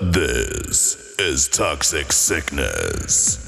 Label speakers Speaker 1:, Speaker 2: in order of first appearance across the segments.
Speaker 1: This is Toxic Sickness.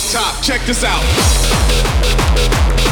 Speaker 2: South, south.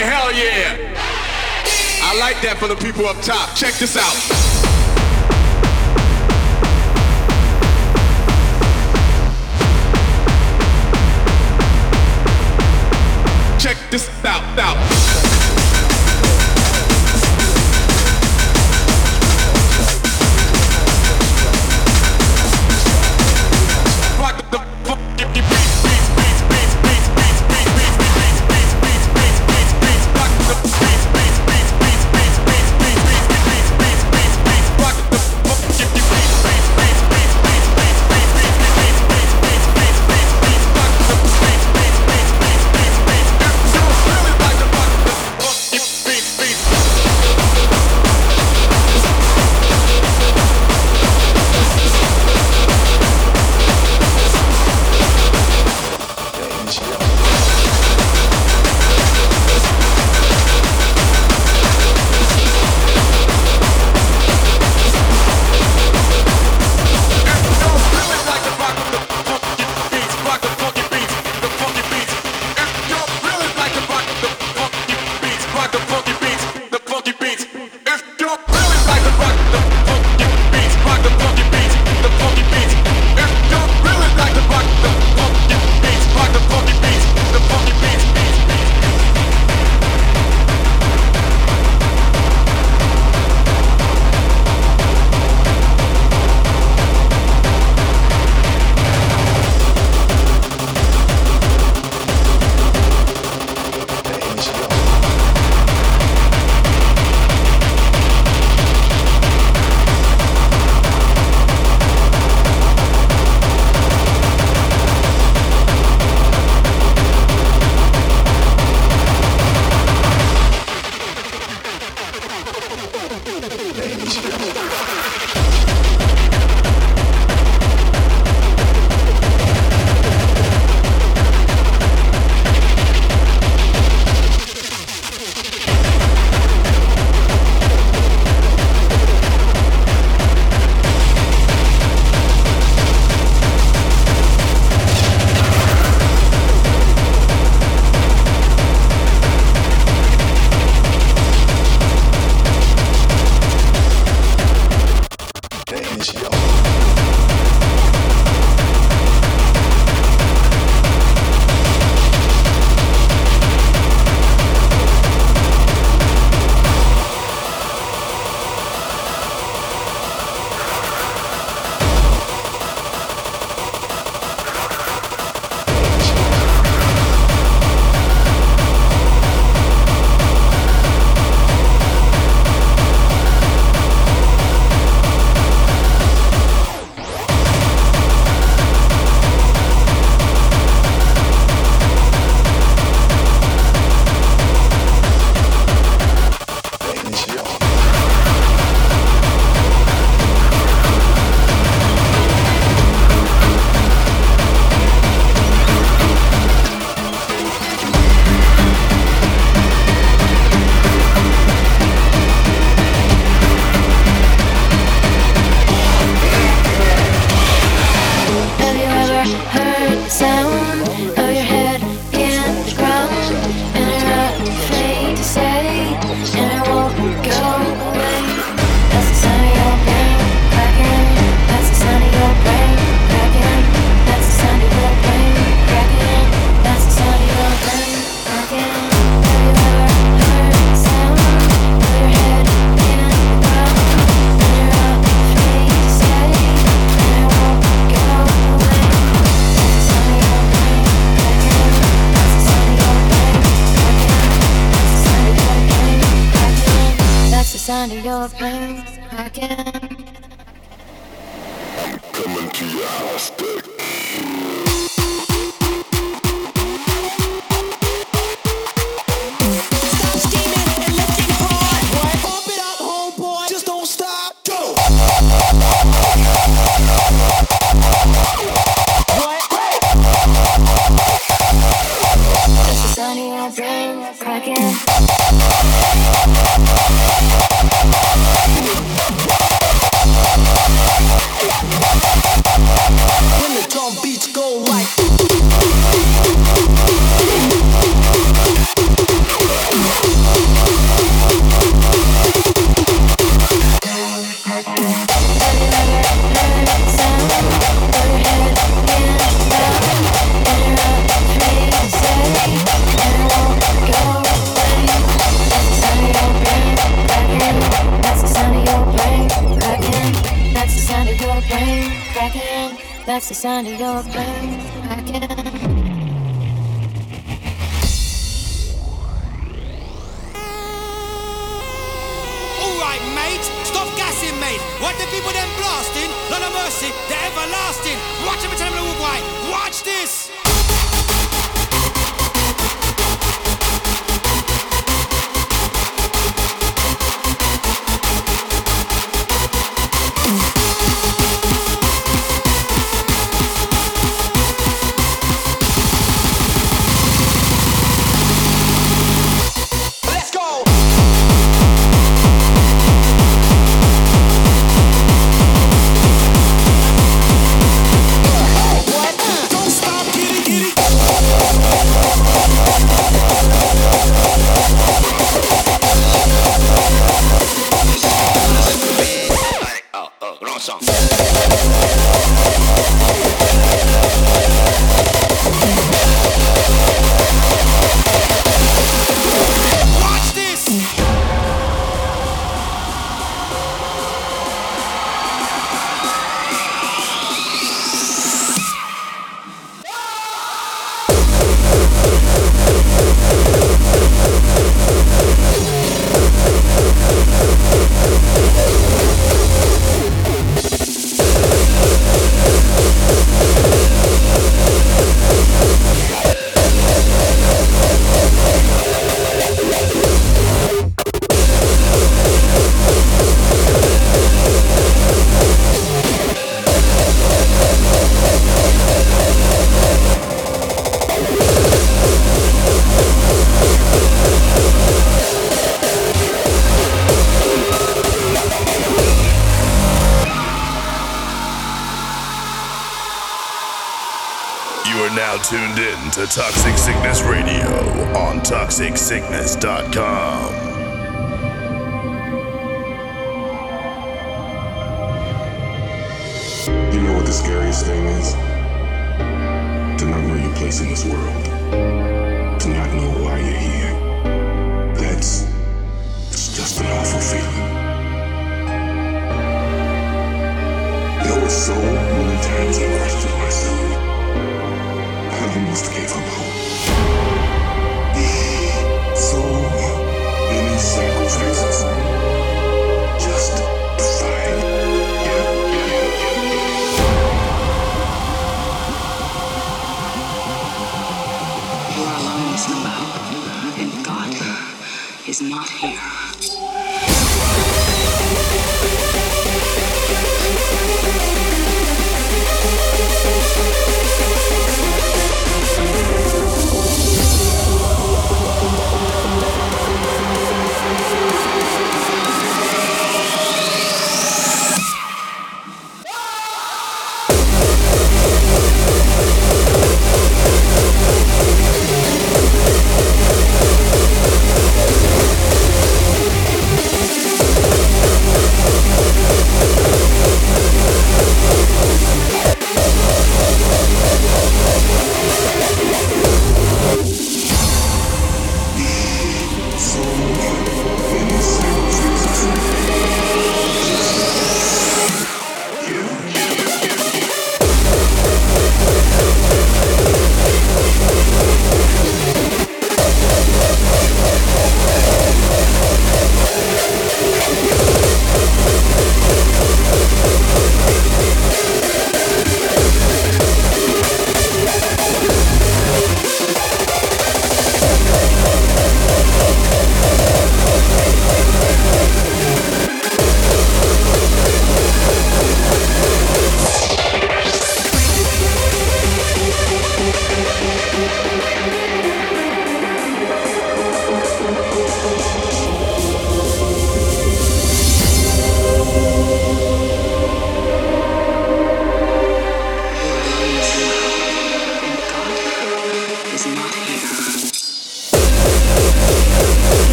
Speaker 2: Hell yeah. I like that for the people up top. Check this out.
Speaker 3: When the drum beats
Speaker 4: Toxic Sickness Radio on ToxicSickness.com.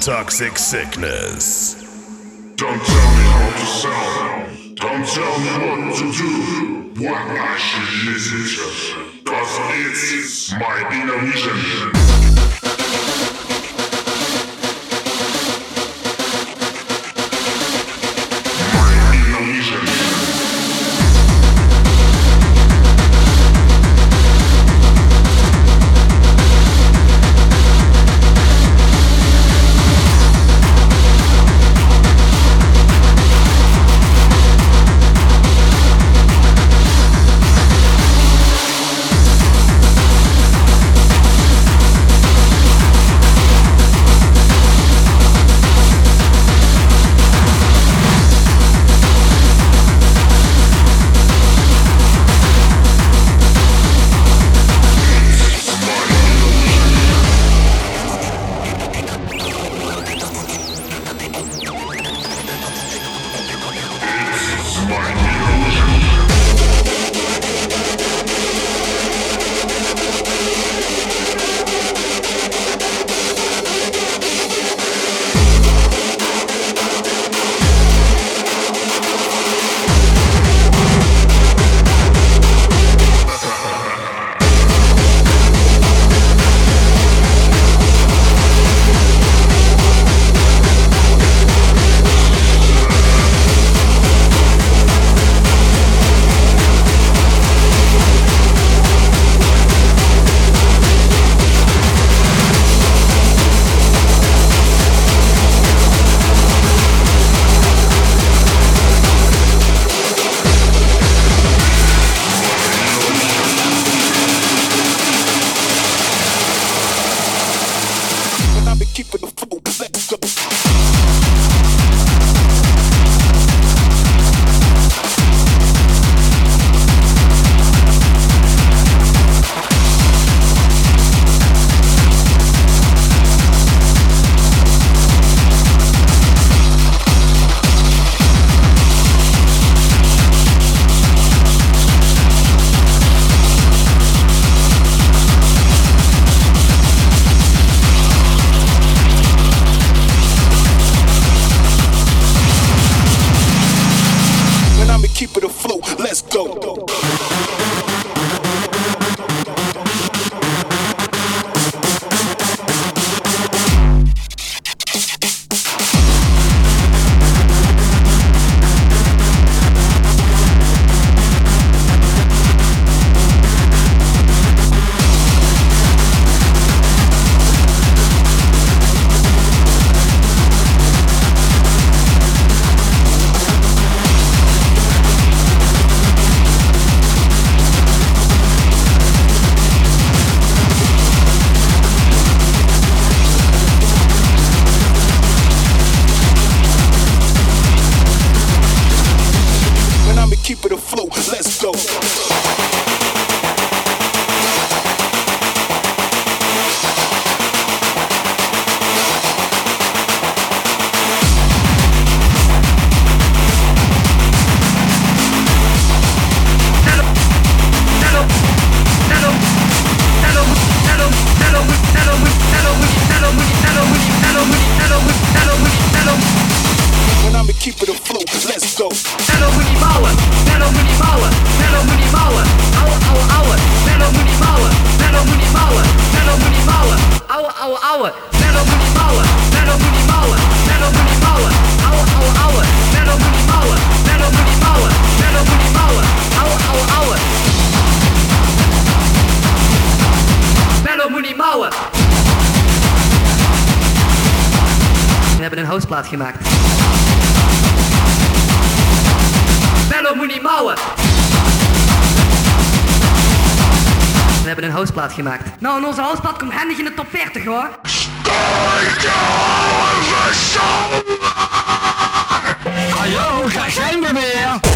Speaker 4: toxic sickness.
Speaker 5: Don't tell me how to sound. Don't tell me what to do. What I should listen to. Cause it's my inner vision.
Speaker 6: gemaakt. Bello moet niet mouwen. We hebben een houseplaat gemaakt. Nou, en onze houseplaat komt handig in de top 40 hoor.
Speaker 7: Hallo, ga weer?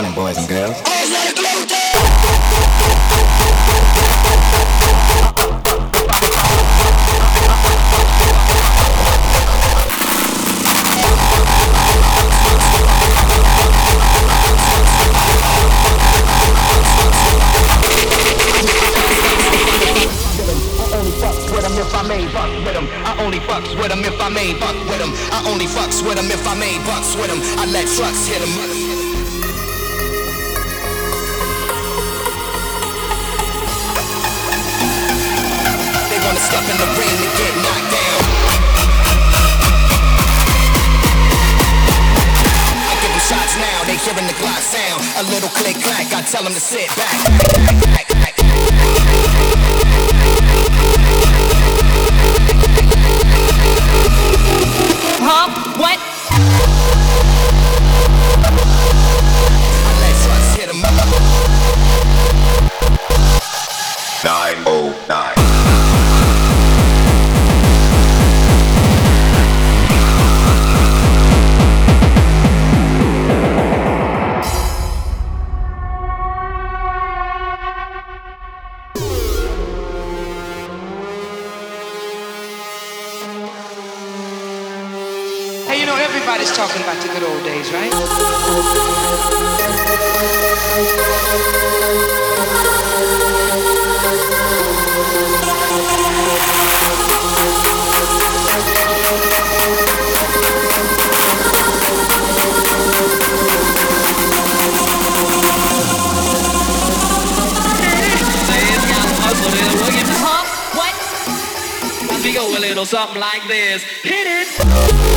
Speaker 8: Morning, boys and girls.
Speaker 9: tell them to sit back.
Speaker 10: something like this. Hit it.